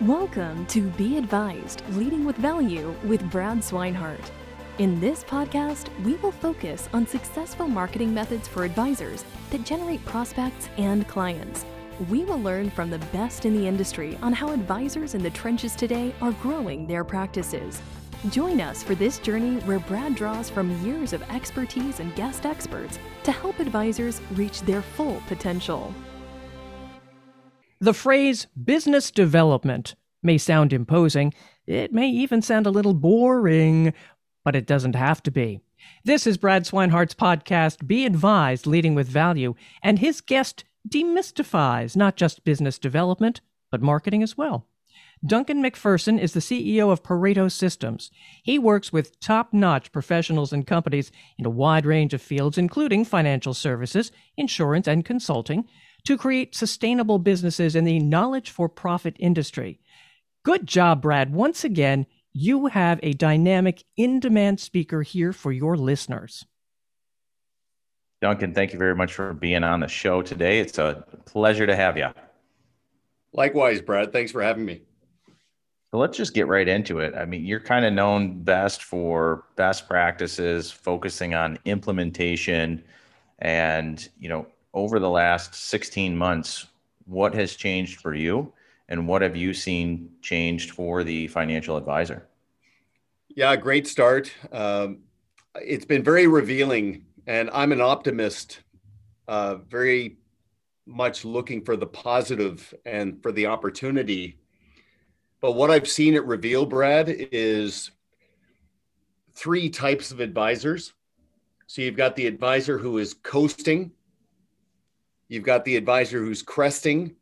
Welcome to Be Advised Leading with Value with Brad Swinehart. In this podcast, we will focus on successful marketing methods for advisors that generate prospects and clients. We will learn from the best in the industry on how advisors in the trenches today are growing their practices. Join us for this journey where Brad draws from years of expertise and guest experts to help advisors reach their full potential. The phrase business development may sound imposing, it may even sound a little boring, but it doesn't have to be. This is Brad Swinehart's podcast, Be Advised Leading with Value, and his guest demystifies not just business development, but marketing as well. Duncan MacPherson is the CEO of Pareto Systems. He works with top notch professionals and companies in a wide range of fields, including financial services, insurance, and consulting, to create sustainable businesses in the knowledge for profit industry. Good job, Brad. Once again, you have a dynamic, in demand speaker here for your listeners. Duncan, thank you very much for being on the show today. It's a pleasure to have you. Likewise, Brad. Thanks for having me. So let's just get right into it. I mean, you're kind of known best for best practices, focusing on implementation, and you know, over the last 16 months, what has changed for you and what have you seen changed for the financial advisor? Yeah, great start. Um, it's been very revealing, and I'm an optimist, uh, very much looking for the positive and for the opportunity. But what I've seen it reveal, Brad, is three types of advisors. So you've got the advisor who is coasting, You've got the advisor who's cresting,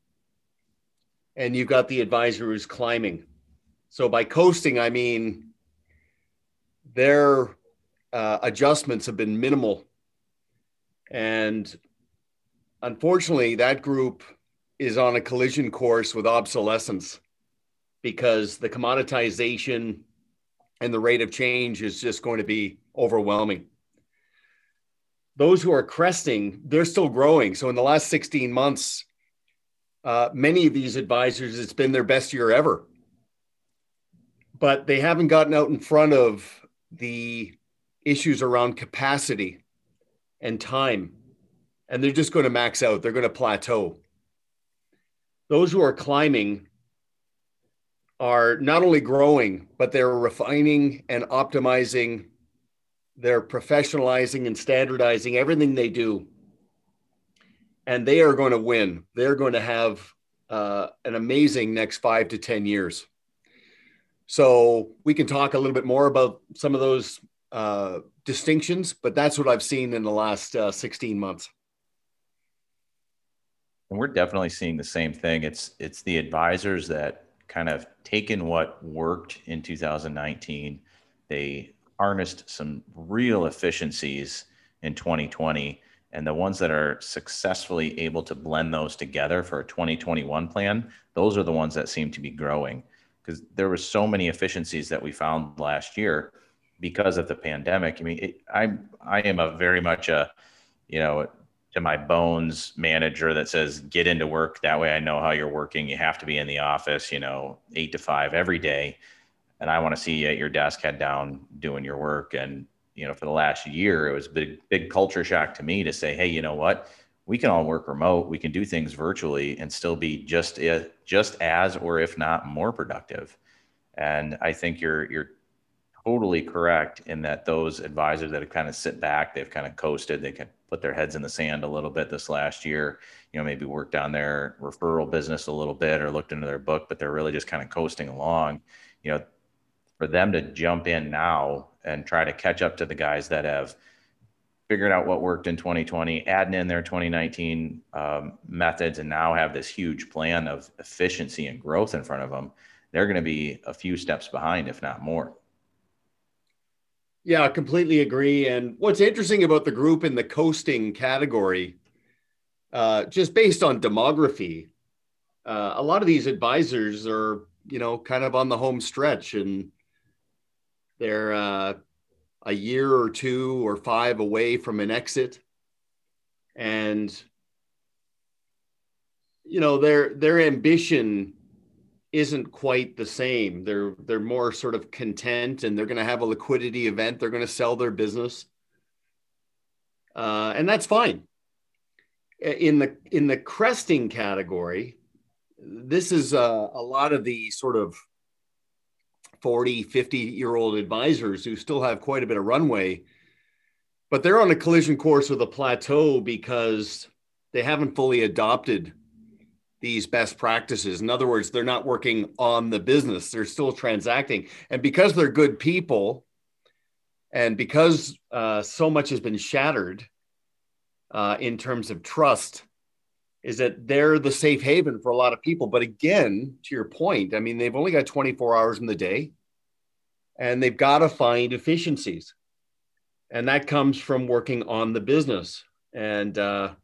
and you've got the advisor who's climbing. So by coasting, I mean their uh, adjustments have been minimal. And unfortunately, that group is on a collision course with obsolescence because the commoditization and the rate of change is just going to be overwhelming those who are cresting, they're still growing. So in the last 16 months, uh, many of these advisors, it's been their best year ever. But they haven't gotten out in front of the issues around capacity and time. And they're just going to max out, they're going to plateau. Those who are climbing are not only growing, but they're refining and optimizing they're professionalizing and standardizing everything they do. And they are going to win. They're going to have uh, an amazing next five to 10 years. So we can talk a little bit more about some of those uh, distinctions, but that's what I've seen in the last uh, 16 months. And we're definitely seeing the same thing. It's it's the advisors that kind of taken what worked in 2019, they harnessed some real efficiencies in 2020 and the ones that are successfully able to blend those together for a 2021 plan those are the ones that seem to be growing. Because there were so many efficiencies that we found last year because of the pandemic. I mean it, i i am a very much a you know to my bones manager that says get into work. That way i know how you're working. You have to be in the office you know 8 to 5 every day and I want to see you at your desk, head down, doing your work. And you know, for the last year, it was a big, big culture shock to me to say, hey, you know what? We can all work remote. We can do things virtually and still be just just as, or if not more productive. And I think you're you're totally correct in that those advisors that have kind of sit back, they've kind of coasted, they can put their heads in the sand a little bit this last year, you know, maybe worked on their referral business a little bit or looked into their book, but they're really just kind of coasting along. You know, for them to jump in now and try to catch up to the guys that have figured out what worked in 2020, adding in their 2019 um, methods, and now have this huge plan of efficiency and growth in front of them, they're going to be a few steps behind, if not more. Yeah, I completely agree. And what's interesting about the group in the coasting category, uh, just based on demography, uh, a lot of these advisors are, you know, kind of on the home stretch and they're uh, a year or two or five away from an exit, and you know their their ambition isn't quite the same. They're they're more sort of content, and they're going to have a liquidity event. They're going to sell their business, uh, and that's fine. In the in the cresting category, this is uh, a lot of the sort of 40, 50 year old advisors who still have quite a bit of runway, but they're on a collision course with a plateau because they haven't fully adopted these best practices. In other words, they're not working on the business, they're still transacting. And because they're good people, and because uh, so much has been shattered uh, in terms of trust, is that they're the safe haven for a lot of people. But again, to your point, I mean, they've only got 24 hours in the day and they've got to find efficiencies. And that comes from working on the business. And uh,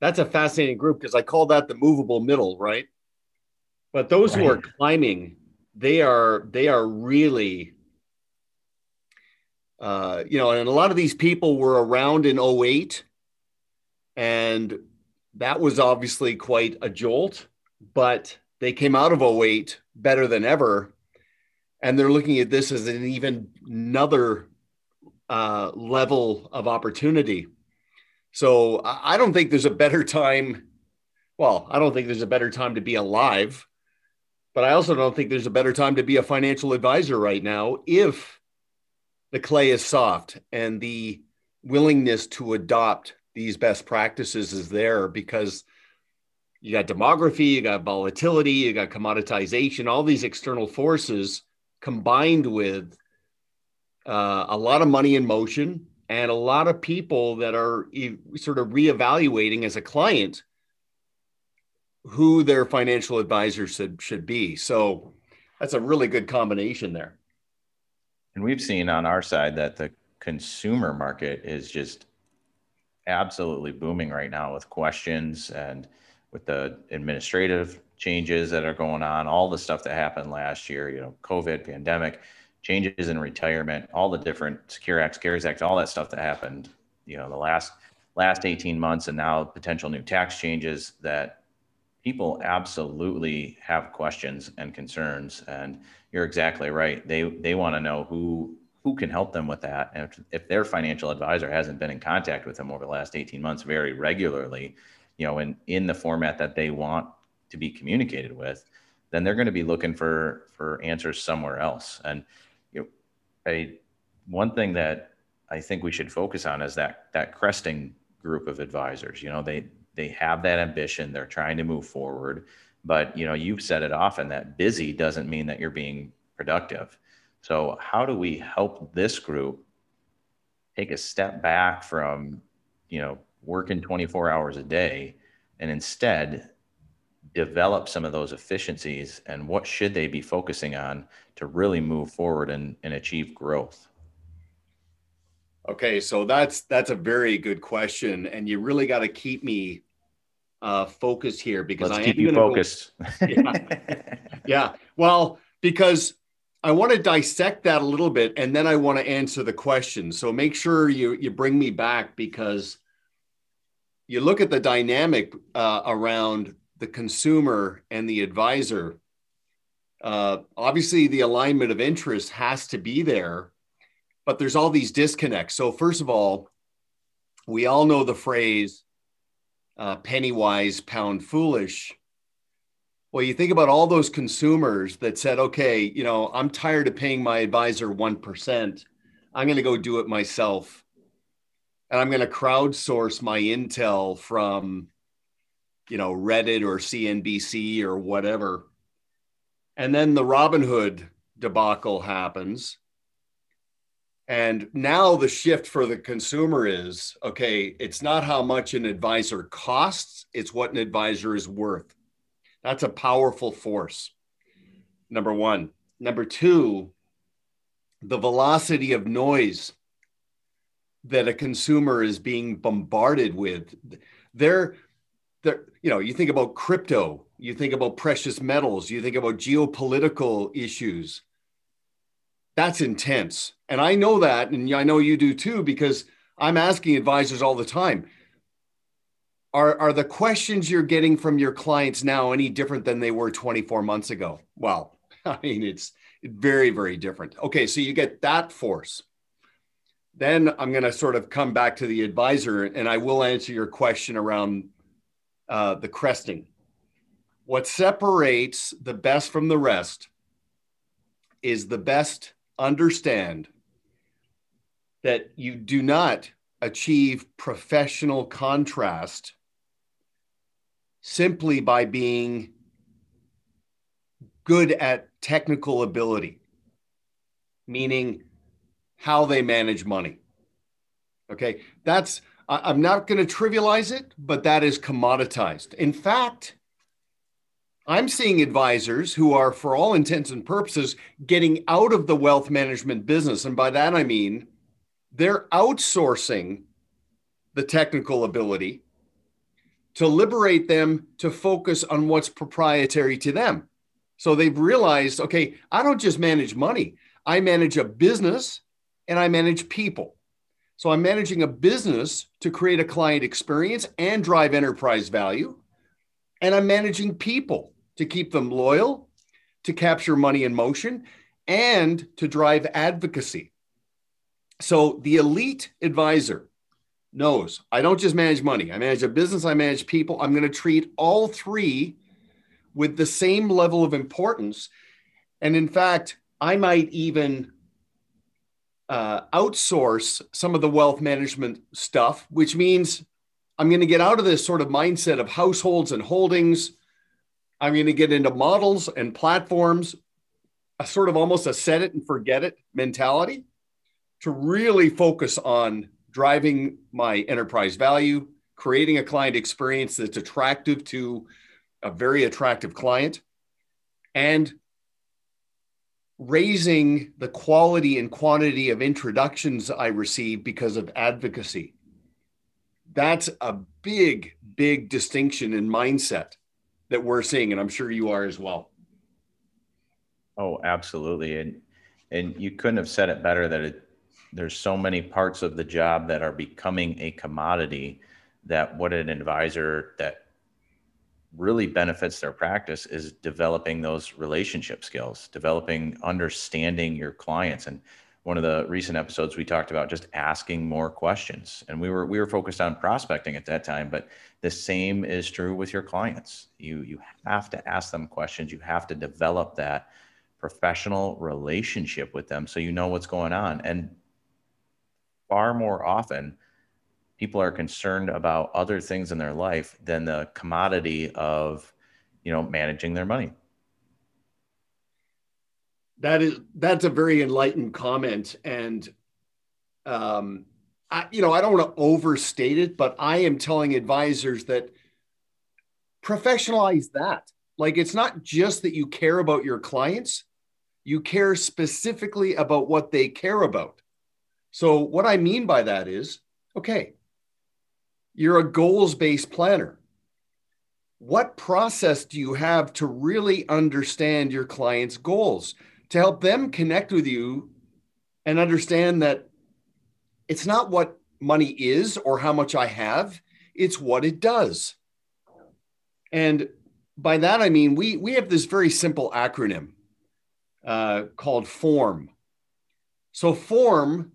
that's a fascinating group because I call that the movable middle, right? But those right. who are climbing, they are they are really uh, you know, and a lot of these people were around in 08 and that was obviously quite a jolt, but they came out of 08 better than ever. And they're looking at this as an even another uh, level of opportunity. So I don't think there's a better time. Well, I don't think there's a better time to be alive, but I also don't think there's a better time to be a financial advisor right now if the clay is soft and the willingness to adopt these best practices is there because you got demography, you got volatility, you got commoditization, all these external forces combined with uh, a lot of money in motion and a lot of people that are e- sort of reevaluating as a client who their financial advisor should should be. So that's a really good combination there. And we've seen on our side that the consumer market is just absolutely booming right now with questions and with the administrative changes that are going on, all the stuff that happened last year, you know, COVID, pandemic, changes in retirement, all the different Secure Act, CARES Act, all that stuff that happened, you know, the last last 18 months and now potential new tax changes that people absolutely have questions and concerns. And you're exactly right. They they want to know who who can help them with that. And if, if, their financial advisor hasn't been in contact with them over the last 18 months very regularly, you know, and in the format that they want to be communicated with, then they're going to be looking for, for answers somewhere else. And, you know, a, one thing that I think we should focus on is that, that cresting group of advisors, you know, they, they have that ambition, they're trying to move forward, but, you know, you've said it often that busy doesn't mean that you're being productive so, how do we help this group take a step back from, you know, working 24 hours a day and instead develop some of those efficiencies and what should they be focusing on to really move forward and, and achieve growth? Okay, so that's that's a very good question, and you really got to keep me uh, focused here because Let's I keep you focused. Go, yeah. yeah, well, because I want to dissect that a little bit and then I want to answer the question. So make sure you, you bring me back because you look at the dynamic uh, around the consumer and the advisor. Uh, obviously, the alignment of interest has to be there, but there's all these disconnects. So, first of all, we all know the phrase uh, penny wise, pound foolish. Well, you think about all those consumers that said, okay, you know, I'm tired of paying my advisor 1%. I'm going to go do it myself. And I'm going to crowdsource my intel from, you know, Reddit or CNBC or whatever. And then the Robinhood debacle happens. And now the shift for the consumer is okay, it's not how much an advisor costs, it's what an advisor is worth. That's a powerful force. Number one. Number two, the velocity of noise that a consumer is being bombarded with. They're, they're, you know, you think about crypto, you think about precious metals, you think about geopolitical issues. That's intense. And I know that, and I know you do too, because I'm asking advisors all the time are, are the questions you're getting from your clients now any different than they were 24 months ago? Well, I mean, it's very, very different. Okay, so you get that force. Then I'm going to sort of come back to the advisor and I will answer your question around uh, the cresting. What separates the best from the rest is the best understand that you do not achieve professional contrast simply by being good at technical ability, meaning how they manage money. Okay, that's, I'm not going to trivialize it, but that is commoditized. In fact, I'm seeing advisors who are, for all intents and purposes, getting out of the wealth management business. And by that, I mean they're outsourcing the technical ability to liberate them to focus on what's proprietary to them. So they've realized okay, I don't just manage money, I manage a business and I manage people. So I'm managing a business to create a client experience and drive enterprise value. And I'm managing people to keep them loyal, to capture money in motion, and to drive advocacy. So the elite advisor knows I don't just manage money, I manage a business, I manage people. I'm going to treat all three with the same level of importance. And in fact, I might even uh, outsource some of the wealth management stuff, which means I'm going to get out of this sort of mindset of households and holdings. I'm going to get into models and platforms, a sort of almost a set it and forget it mentality to really focus on driving my enterprise value, creating a client experience that's attractive to a very attractive client, and raising the quality and quantity of introductions I receive because of advocacy. That's a big, big distinction in mindset that we're seeing, and I'm sure you are as well. Oh, absolutely. And and you couldn't have said it better that it there's so many parts of the job that are becoming a commodity that what an advisor that really benefits their practice is developing those relationship skills, developing understanding your clients. And one of the recent episodes we talked about just asking more questions. And we were we were focused on prospecting at that time, but the same is true with your clients. You you have to ask them questions. You have to develop that professional relationship with them so you know what's going on. And far more often people are concerned about other things in their life than the commodity of you know managing their money. That is that's a very enlightened comment. And um I, you know i don't want to overstate it but i am telling advisors that professionalize that. Like it's not just that you care about your clients. You care specifically about what they care about so, what I mean by that is okay, you're a goals based planner. What process do you have to really understand your client's goals to help them connect with you and understand that it's not what money is or how much I have, it's what it does. And by that, I mean, we, we have this very simple acronym uh, called FORM. So, FORM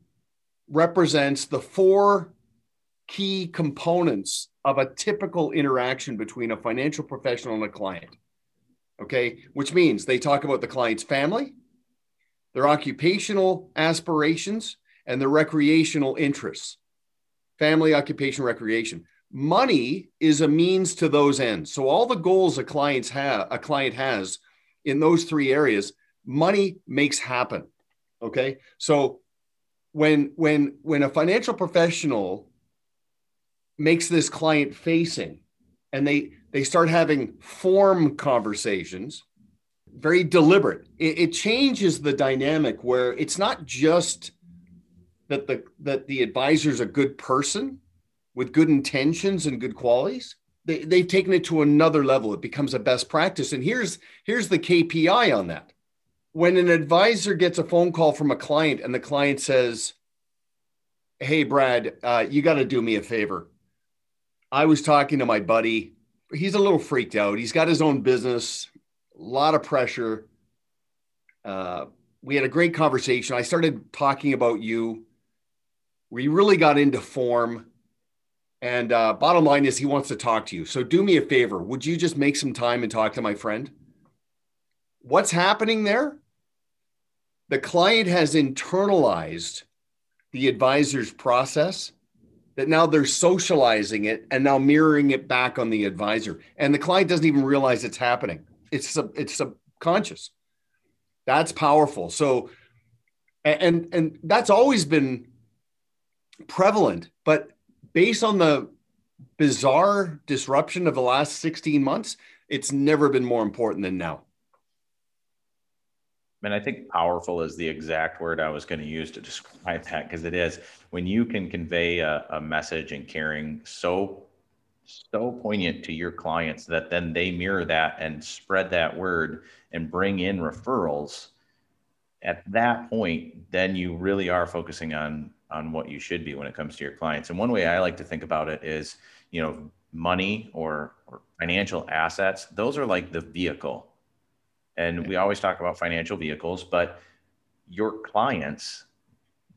represents the four key components of a typical interaction between a financial professional and a client. Okay, which means they talk about the client's family, their occupational aspirations, and their recreational interests. Family, occupation, recreation. Money is a means to those ends. So all the goals a client's have a client has in those three areas, money makes happen. Okay. So when when when a financial professional makes this client facing and they they start having form conversations very deliberate it, it, changes the dynamic where it's not just that the that the advisor's a good person with good intentions and good qualities. They, they've taken it to another level. It becomes a best practice. And here's here's the kpi on that when an advisor gets a phone call from a client and the client says, Hey, Brad, uh, you got to do me a favor. I was talking to my buddy. He's a little freaked out. He's got his own business, a lot of pressure. Uh, we had a great conversation. I started talking about you. We really got into form. And uh, bottom line is, he wants to talk to you. So do me a favor. Would you just make some time and talk to my friend? What's happening there? The client has internalized the advisor's process that now they're socializing it and now mirroring it back on the advisor. And the client doesn't even realize it's happening. It's sub, it's subconscious. That's powerful. So and and that's always been prevalent but based on the bizarre disruption of the last 16 months it's never been more important than now and I think powerful is the exact word I was going to use to describe that because it is when you can convey a, a, message and caring so so poignant to your clients that then they mirror that and spread that word and bring in referrals at that point then you really are focusing on on what you should be when it comes to your clients. And one way i like to think about it is you know money or, or financial assets those are like the vehicle and we always talk about financial vehicles, but your clients,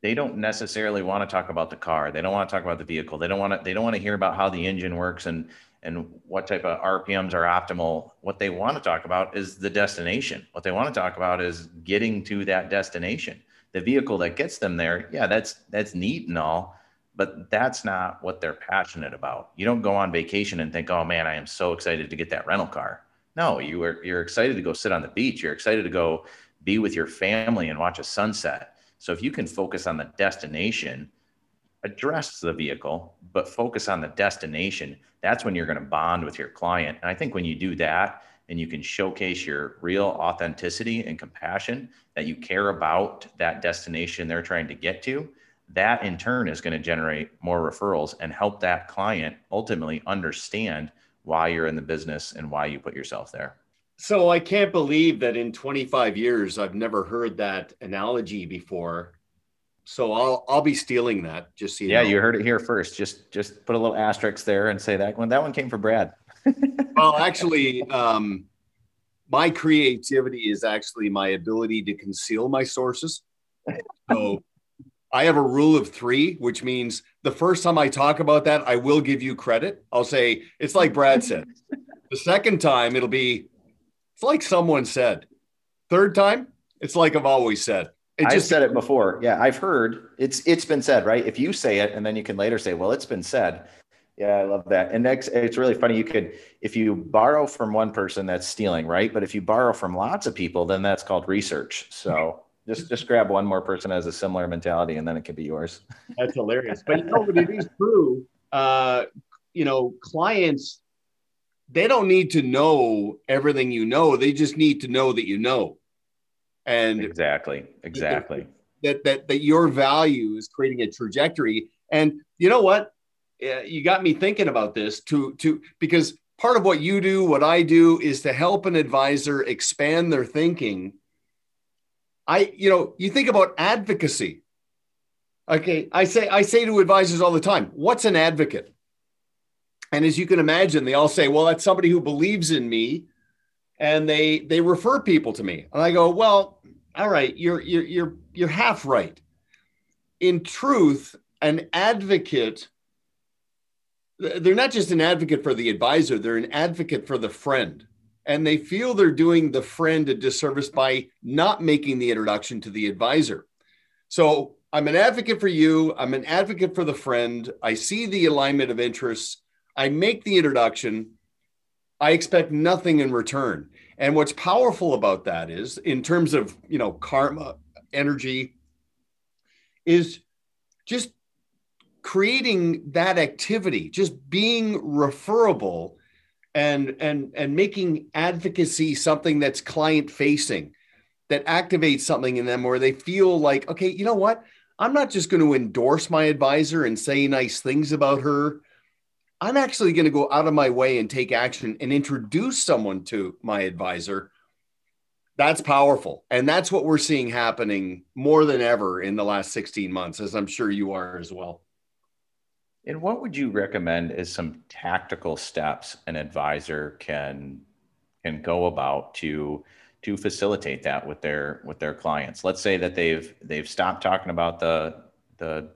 they don't necessarily want to talk about the car. They don't want to talk about the vehicle. They don't want to, they don't want to hear about how the engine works and, and what type of RPMs are optimal. What they want to talk about is the destination. What they want to talk about is getting to that destination. The vehicle that gets them there, yeah, that's that's neat and all, but that's not what they're passionate about. You don't go on vacation and think, "Oh man, I am so excited to get that rental car." No, you are you're excited to go sit on the beach. You're excited to go be with your family and watch a sunset. So if you can focus on the destination, address the vehicle, but focus on the destination, that's when you're going to bond with your client. And I think when you do that and you can showcase your real authenticity and compassion that you care about that destination they're trying to get to, that in turn is going to generate more referrals and help that client ultimately understand why you're in the business and why you put yourself there. So I can't believe that in 25 years I've never heard that analogy before. So I'll I'll be stealing that. Just so you yeah, know. you heard it here first. Just just put a little asterisk there and say that one. That one came from Brad. well, actually, um, my creativity is actually my ability to conceal my sources. So I have a rule of three, which means the first time I talk about that, I will give you credit. I'll say, it's like Brad said. the second time, it'll be, it's like someone said. Third time, it's like I've always said. It just, I've said it before. Yeah, I've heard it's it's been said, right? If you say it and then you can later say, well, it's been said. Yeah, I love that. And next, it's really funny. You could, if you borrow from one person, that's stealing, right? But if you borrow from lots of people, then that's called research. So just just grab one more person as a similar mentality, and then it could be yours. That's hilarious. But you know, but it is true. Uh, you know, clients they don't need to know everything you know. They just need to know that you know. And exactly, exactly. That that that your value is creating a trajectory. And you know what? You got me thinking about this to to because part of what you do, what I do, is to help an advisor expand their thinking I, you know, you think about advocacy. Okay, I say I say to advisors all the time, what's an advocate? And as you can imagine, they all say, well, that's somebody who believes in me and they they refer people to me. And I go, well, all right, you're you're you're you're half right. In truth, an advocate they're not just an advocate for the advisor, they're an advocate for the friend and they feel they're doing the friend a disservice by not making the introduction to the advisor. So I'm an advocate for you. I'm an advocate for the friend. I see the alignment of interests. I make the introduction. I expect nothing in return. And what's powerful about that is, in terms of you know karma, energy, is just creating that activity, just being referable and and and making advocacy something that's client facing that activates something in them where they feel like okay you know what? I'm not just going to endorse my advisor and say nice things about her. I'm actually going to go out of my way and take action and introduce someone to my advisor. That's powerful. And that's what we're seeing happening more than ever in the last 16 months as i'm sure you are as well And what would you recommend as some tactical steps an advisor can can go about to to facilitate that with their with their clients? Let's say that they've they've stopped talking about the the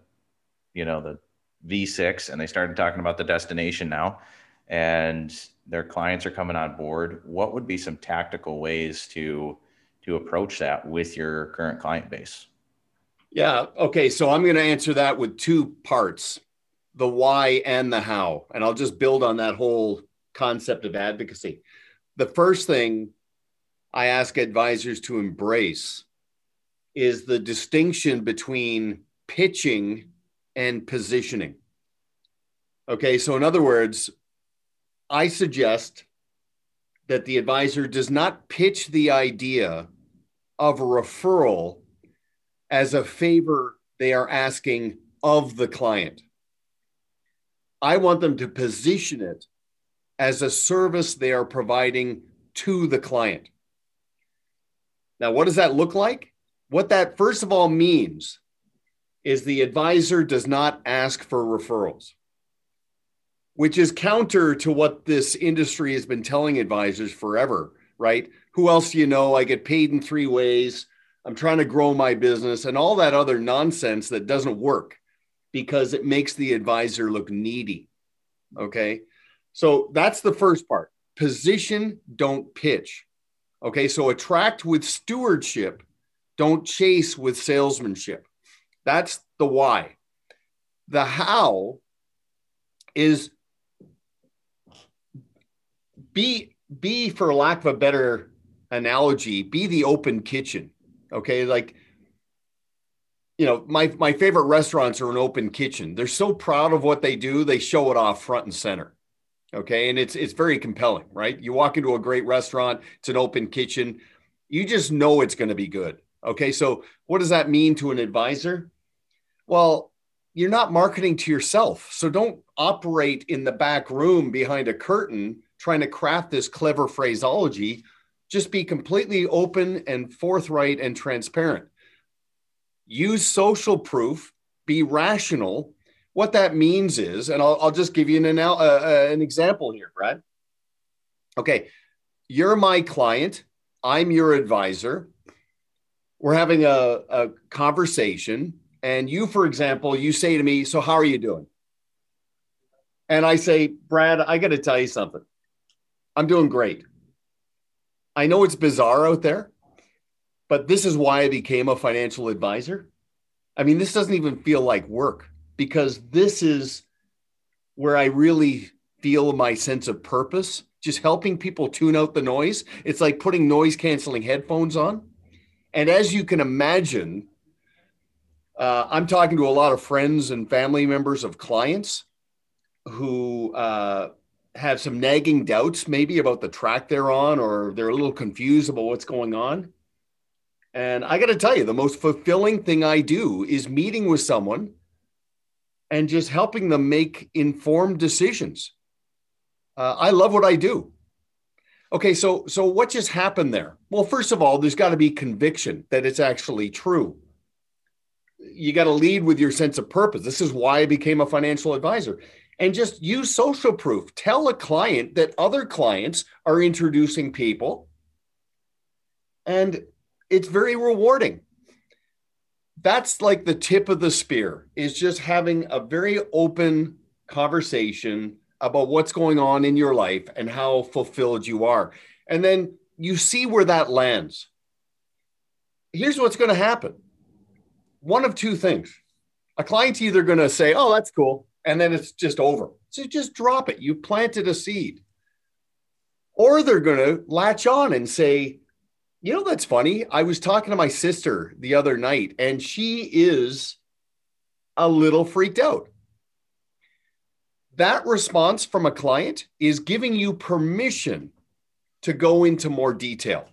you know the V6 and they started talking about the destination now and their clients are coming on board. What would be some tactical ways to to approach that with your current client base? Yeah. Okay. So I'm going to answer that with two parts the why and the how. And I'll just build on that whole concept of advocacy. The first thing I ask advisors to embrace is the distinction between pitching and positioning. Okay, so in other words, I suggest that the advisor does not pitch the idea of a referral as a favor they are asking of the client. I want them to position it as a service they are providing to the client. Now, what does that look like? What that first of all means is the advisor does not ask for referrals, which is counter to what this industry has been telling advisors forever, right? Who else do you know? I get paid in three ways. I'm trying to grow my business and all that other nonsense that doesn't work because it makes the advisor look needy. Okay. So that's the first part position, don't pitch. Okay. So attract with stewardship, don't chase with salesmanship. That's the why. The how is be be for lack of a better analogy be the open kitchen okay like you know, my my favorite restaurants are an open kitchen. They're so proud of what they do, they show it off front and center. Okay, and it's it's very compelling, right? You walk into a great restaurant, it's an open kitchen. You just know it's going to be good. Okay, so what does that mean to an advisor? Well, you're not marketing to yourself. So don't operate in the back room behind a curtain trying to craft this clever phraseology. Just be completely open and forthright and transparent use social proof, be rational. What that means is, and I'll, I'll just give you an, uh, uh, an example here, Brad. Okay, you're my client, I'm your advisor. We're having a, a conversation, and you, for example, you say to me, So, how are you doing? And I say, Brad, I got to tell you something. I'm doing great. I know it's bizarre out there. But this is why I became a financial advisor. I mean, this doesn't even feel like work because this is where I really feel my sense of purpose, just helping people tune out the noise. It's like putting noise canceling headphones on. And as you can imagine, uh, I'm talking to a lot of friends and family members of clients who uh, have some nagging doubts, maybe about the track they're on, or they're a little confused about what's going on. And I got to tell you, the most fulfilling thing I do is meeting with someone and just helping them make informed decisions. Uh, I love what I do. Okay, so so what just happened there? Well, first of all, there's got to be conviction that it's actually true. You got to lead with your sense of purpose. This is why I became a financial advisor. And just use social proof. Tell a client that other clients are introducing people. And it's very rewarding. That's like the tip of the spear is just having a very open conversation about what's going on in your life and how fulfilled you are. And then you see where that lands. Here's what's going to happen one of two things a client's either going to say, Oh, that's cool. And then it's just over. So just drop it. You planted a seed. Or they're going to latch on and say, you know, that's funny. I was talking to my sister the other night, and she is a little freaked out. That response from a client is giving you permission to go into more detail.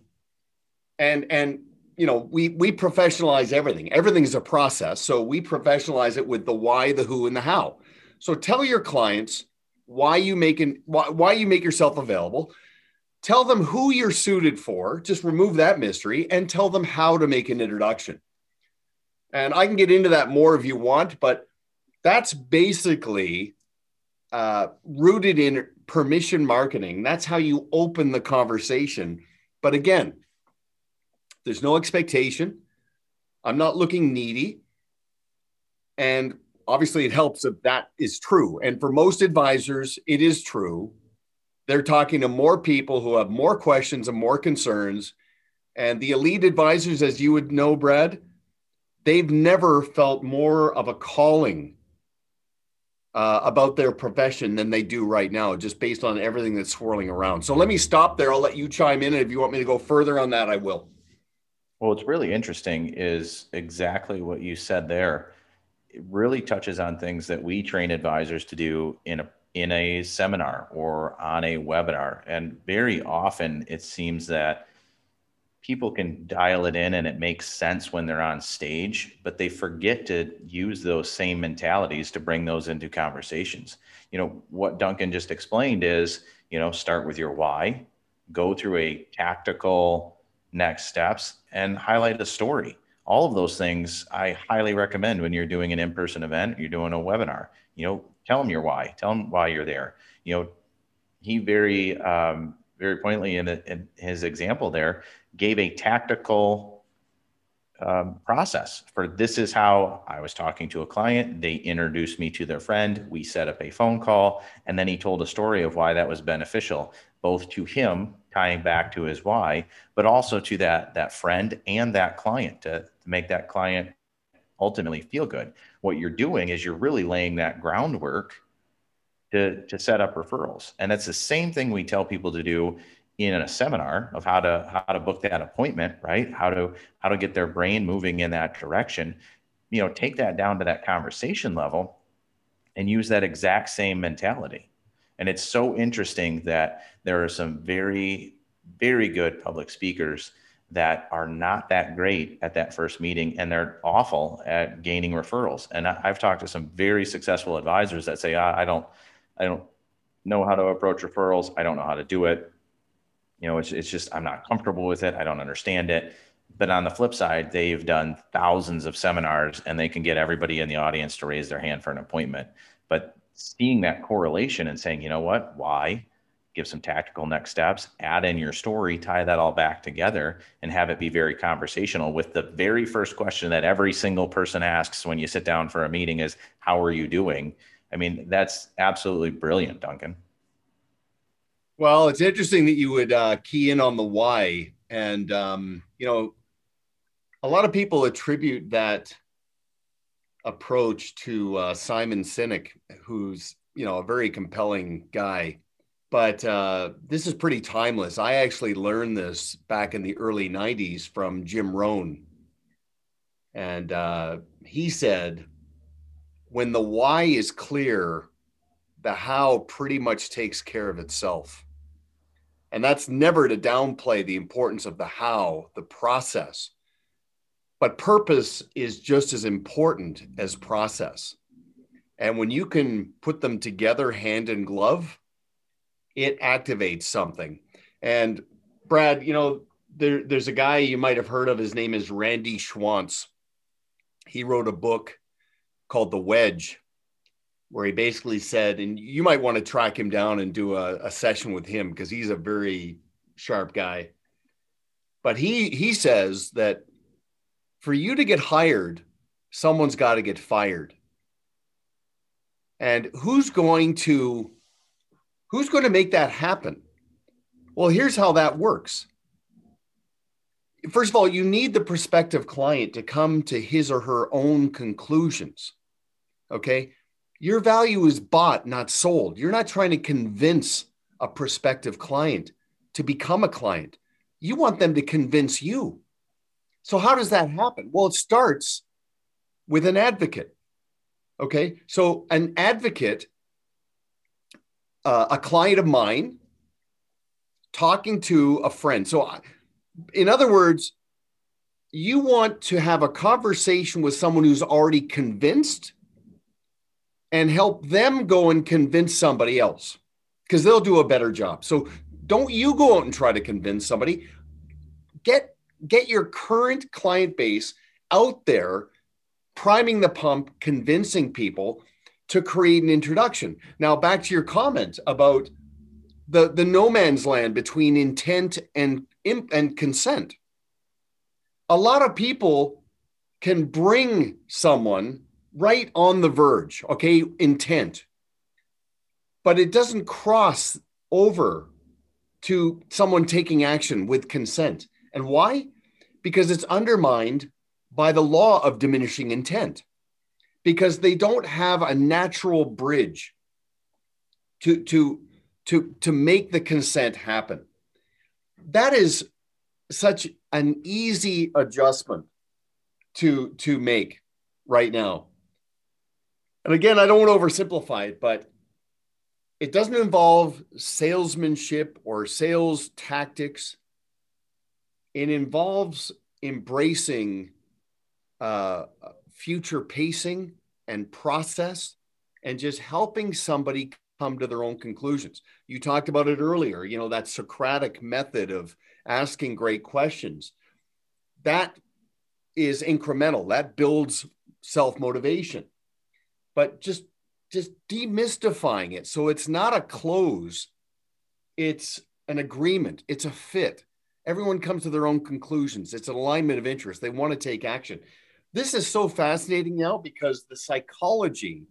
And, and, you know, we, we professionalize everything. Everything's a process. So we professionalize it with the why, the who, and the how. So tell your clients why you make why, why you make yourself available tell them who you're suited for, just remove that mystery, and tell them how to make an introduction. And I can get into that more if you want, but that's basically uh, rooted in permission marketing. That's how you open the conversation. But again, there's no expectation. I'm not looking needy. And obviously, it helps if that is true. And for most advisors, it is true. They're talking to more people who have more questions and more concerns. And the elite advisors, as you would know, Brad, they've never felt more of a calling uh, about their profession than they do right now, just based on everything that's swirling around. So let me stop there. I'll let you chime in. And if you want me to go further on that, I will. Well, what's really interesting is exactly what you said there. It really touches on things that we train advisors to do in a in a seminar or on a webinar. And very often it seems that people can dial it in and it makes sense when they're on stage, but they forget to use those same mentalities to bring those into conversations. You know, what Duncan just explained is, you know, start with your why, go through a tactical next steps, and highlight a story. All of those things I highly recommend when you're doing an in person event, you're doing a webinar. You know, tell them your why, tell them why you're there. You know, he very, um, very pointedly in, in his example there gave a tactical um, process for this is how I was talking to a client. They introduced me to their friend. We set up a phone call, and then he told a story of why that was beneficial, both to him tying back to his why, but also to that that friend and that client to, to make that client ultimately feel good. What you're doing is you're really laying that groundwork to, to set up referrals. And that's the same thing we tell people to do in a seminar of how to how to book that appointment, right? How to how to get their brain moving in that direction. You know, take that down to that conversation level and use that exact same mentality. And it's so interesting that there are some very, very good public speakers that are not that great at that first meeting and they're awful at gaining referrals. And I, have talked to some very successful advisors that say, I, I don't, I don't know how to approach referrals. I don't know how to do it. You know, it's, it's just, I'm not comfortable with it. I don't understand it. But on the flip side, they've done thousands of seminars and they can get everybody in the audience to raise their hand for an appointment. But seeing that correlation and saying, you know what, why? Give some tactical next steps, add in your story, tie that all back together, and have it be very conversational with the very first question that every single person asks when you sit down for a meeting is, How are you doing? I mean, that's absolutely brilliant, Duncan. Well, it's interesting that you would uh, key in on the why. And, um, you know, a lot of people attribute that approach to uh, Simon Sinek, who's you know a very compelling guy. But uh, this is pretty timeless. I actually learned this back in the early '90s from Jim Rohn, and uh, he said, "When the why is clear, the how pretty much takes care of itself." And that's never to downplay the importance of the how, the process but purpose is just as important as process. And when you can put them together hand in glove, it activates something. And Brad, you know, there, there's a guy you might have heard of. His name is Randy Schwantz. He wrote a book called The Wedge, where he basically said, and you might want to track him down and do a, a session with him because he's a very sharp guy. But he he says that for you to get hired, someone's got to get fired. And who's going to who's going to make that happen? Well, here's how that works. First of all, you need the prospective client to come to his or her own conclusions. Okay? Your value is bought, not sold. You're not trying to convince a prospective client to become a client. You want them to convince you. So, how does that happen? Well, it starts with an advocate. Okay. So, an advocate, uh, a client of mine, talking to a friend. So, in other words, you want to have a conversation with someone who's already convinced and help them go and convince somebody else because they'll do a better job. So, don't you go out and try to convince somebody. Get get your current client base out there priming the pump, convincing people. To create an introduction. Now, back to your comment about the, the no man's land between intent and, and consent. A lot of people can bring someone right on the verge, okay, intent, but it doesn't cross over to someone taking action with consent. And why? Because it's undermined by the law of diminishing intent, because they don't have a natural bridge to, to, to, to make the consent happen. That is such an easy adjustment to, to make right now. And again, I don't want to oversimplify it, but it doesn't involve salesmanship or sales tactics. It involves embracing uh, future pacing and process and just helping somebody come to their own conclusions. You talked about it earlier, you know, that Socratic method of asking great questions. That is incremental, that builds self motivation. But just just demystifying it so it's not a close it's an agreement it's a fit everyone comes to their own conclusions it's an alignment of interest they want to take action this is so fascinating now because the psychology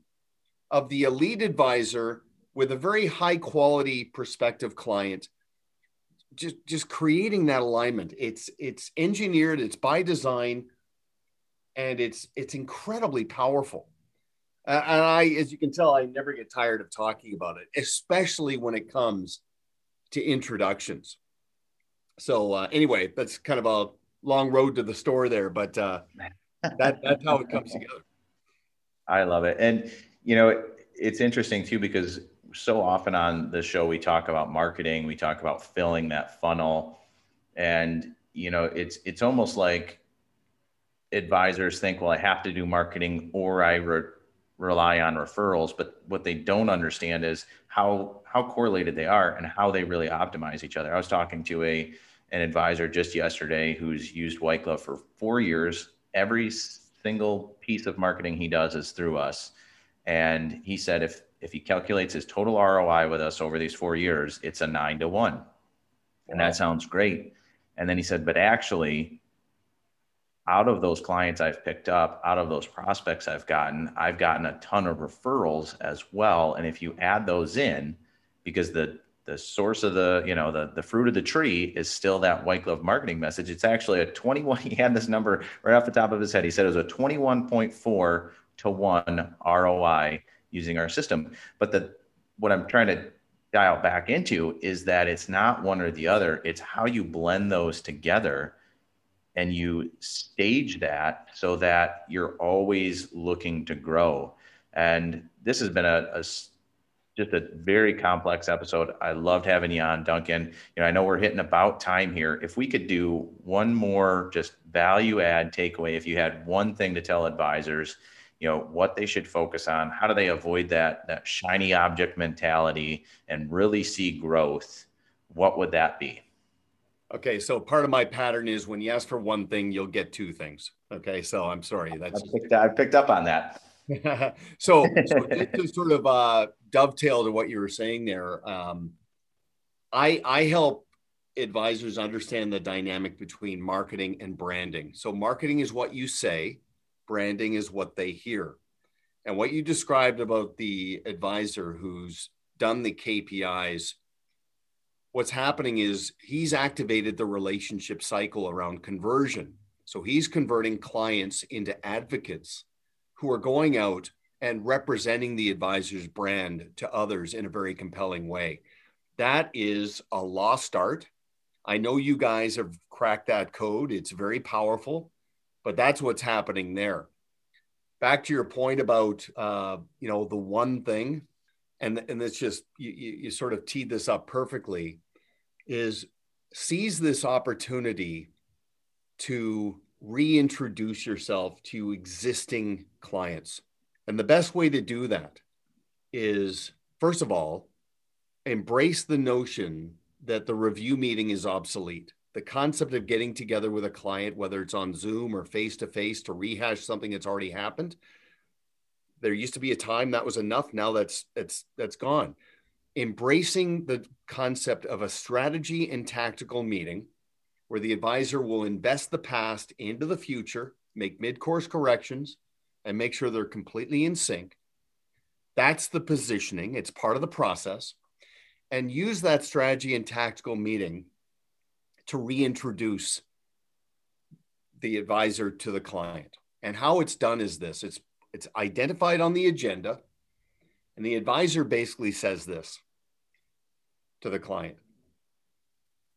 of the elite advisor with a very high quality prospective client just just creating that alignment. It's it's engineered it's by design and it's it's incredibly powerful. Uh, and I, as you can tell, I never get tired of talking about it, especially when it comes to introductions. So uh, anyway, that's kind of a long road to the store there, but uh, that that's how it comes together. I love it, and you know, it's interesting too because so often on the show we talk about marketing, we talk about filling that funnel, and you know, it's it's almost like advisors think, well, I have to do marketing or I re- rely on referrals, but what they don't understand is how how correlated they are and how they really optimize each other. I was talking to a an advisor just yesterday who's used White Glove for four years. Every single piece of marketing he does is through us, and he said if if he calculates his total ROI with us over these four years, it's a nine to one, and that sounds great. And then he said, but actually, out of those clients I've picked up, out of those prospects I've gotten, I've gotten a ton of referrals as well. And if you add those in, because the the source of the you know the the fruit of the tree is still that white glove marketing message. It's actually a 21. He had this number right off the top of his head. He said it was a 21.4 to one ROI using our system. But the what I'm trying to dial back into is that it's not one or the other. It's how you blend those together and you stage that so that you're always looking to grow. And this has been a, a just a very complex episode. I loved having you on, Duncan. You know, I know we're hitting about time here. If we could do one more just value add takeaway, if you had one thing to tell advisors, you know, what they should focus on, how do they avoid that that shiny object mentality and really see growth? What would that be? Okay, so part of my pattern is when you ask for one thing, you'll get two things. Okay, so I'm sorry. That's I picked, I picked up on that. so, so to sort of uh, dovetail to what you were saying there, um, I I help advisors understand the dynamic between marketing and branding. So marketing is what you say, branding is what they hear. And what you described about the advisor who's done the KPIs what's happening is he's activated the relationship cycle around conversion. So he's converting clients into advocates who are going out and representing the advisor's brand to others in a very compelling way. That is a lost art. I know you guys have cracked that code. It's very powerful, but that's what's happening there. Back to your point about uh, you know the one thing, and and it's just you, you sort of teed this up perfectly is seize this opportunity to reintroduce yourself to existing clients. And the best way to do that is, first of all, embrace the notion that the review meeting is obsolete. The concept of getting together with a client, whether it's on Zoom or face to face to rehash something that's already happened, There used to be a time that was enough. Now that's that's that's gone. Embracing the concept of a strategy and tactical meeting where the advisor will invest the past into the future, make mid-course corrections, and make sure they're completely in sync. That's the positioning. It's part of the process. And use that strategy and tactical meeting to reintroduce the advisor to the client. And how it's done is this it's it's identified on the agenda, and the advisor basically says this to the client.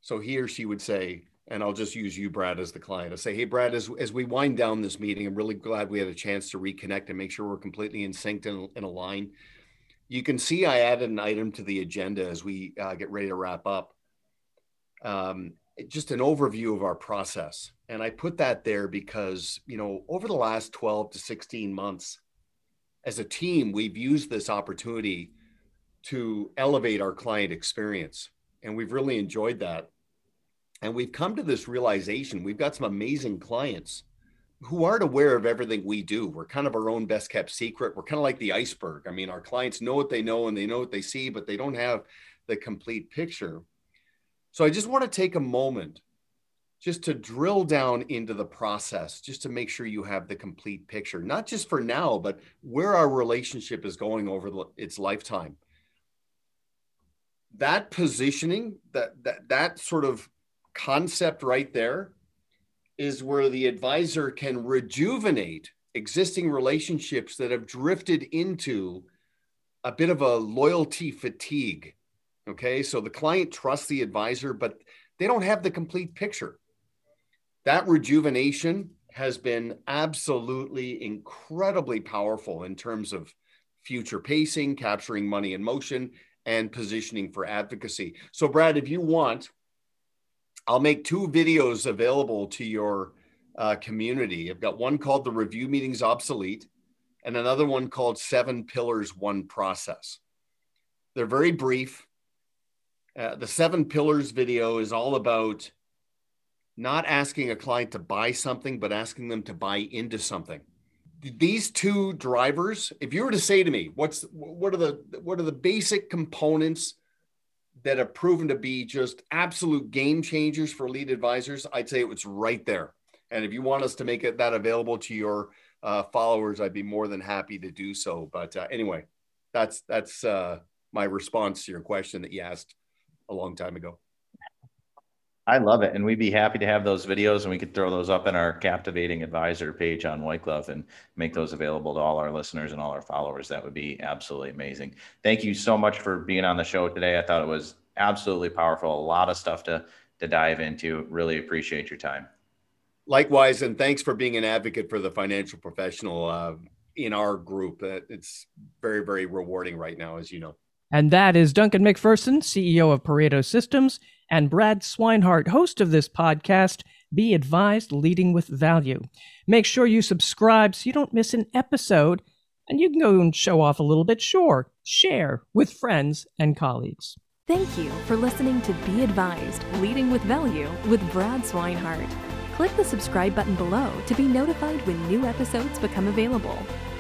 So he or she would say, and I'll just use you, Brad, as the client. I say, hey, Brad, as, as we wind down this meeting, I'm really glad we had a chance to reconnect and make sure we're completely in sync and, and aligned. You can see I added an item to the agenda as we uh, get ready to wrap up. Um, just an overview of our process. And I put that there because, you know, over the last 12 to 16 months, as a team, we've used this opportunity to elevate our client experience. And we've really enjoyed that. And we've come to this realization we've got some amazing clients who aren't aware of everything we do. We're kind of our own best kept secret. We're kind of like the iceberg. I mean, our clients know what they know and they know what they see, but they don't have the complete picture. So I just want to take a moment just to drill down into the process, just to make sure you have the complete picture, not just for now, but where our relationship is going over the, its lifetime. That positioning, that, that, that sort of concept right there is where the advisor can rejuvenate existing relationships that have drifted into a bit of a loyalty fatigue. Okay. So the client trusts the advisor, but they don't have the complete picture. That rejuvenation has been absolutely incredibly powerful in terms of future pacing, capturing money in motion, and positioning for advocacy. So, Brad, if you want, I'll make two videos available to your uh, community. I've got one called The Review Meetings Obsolete and another one called Seven Pillars, One Process. They're very brief. Uh, the Seven Pillars video is all about not asking a client to buy something, but asking them to buy into something. These two drivers, if you were to say to me, what's what are the what are the basic components that have proven to be just absolute game changers for lead advisors, I'd say it was right there. And if you want us to make it, that available to your uh, followers, I'd be more than happy to do so. But uh, anyway, that's that's uh, my response to your question that you asked a long time ago. I love it. And we'd be happy to have those videos and we could throw those up in our captivating advisor page on White Glove and make those available to all our listeners and all our followers. That would be absolutely amazing. Thank you so much for being on the show today. I thought it was absolutely powerful. A lot of stuff to, to dive into. Really appreciate your time. Likewise. And thanks for being an advocate for the financial professional uh, in our group. Uh, it's very, very rewarding right now, as you know. And that is Duncan MacPherson, CEO of Pareto Systems, and Brad Swinehart, host of this podcast, Be Advised Leading with Value. Make sure you subscribe so you don't miss an episode, and you can go and show off a little bit. Sure, share with friends and colleagues. Thank you for listening to Be Advised Leading with Value with Brad Swinehart. Click the subscribe button below to be notified when new episodes become available.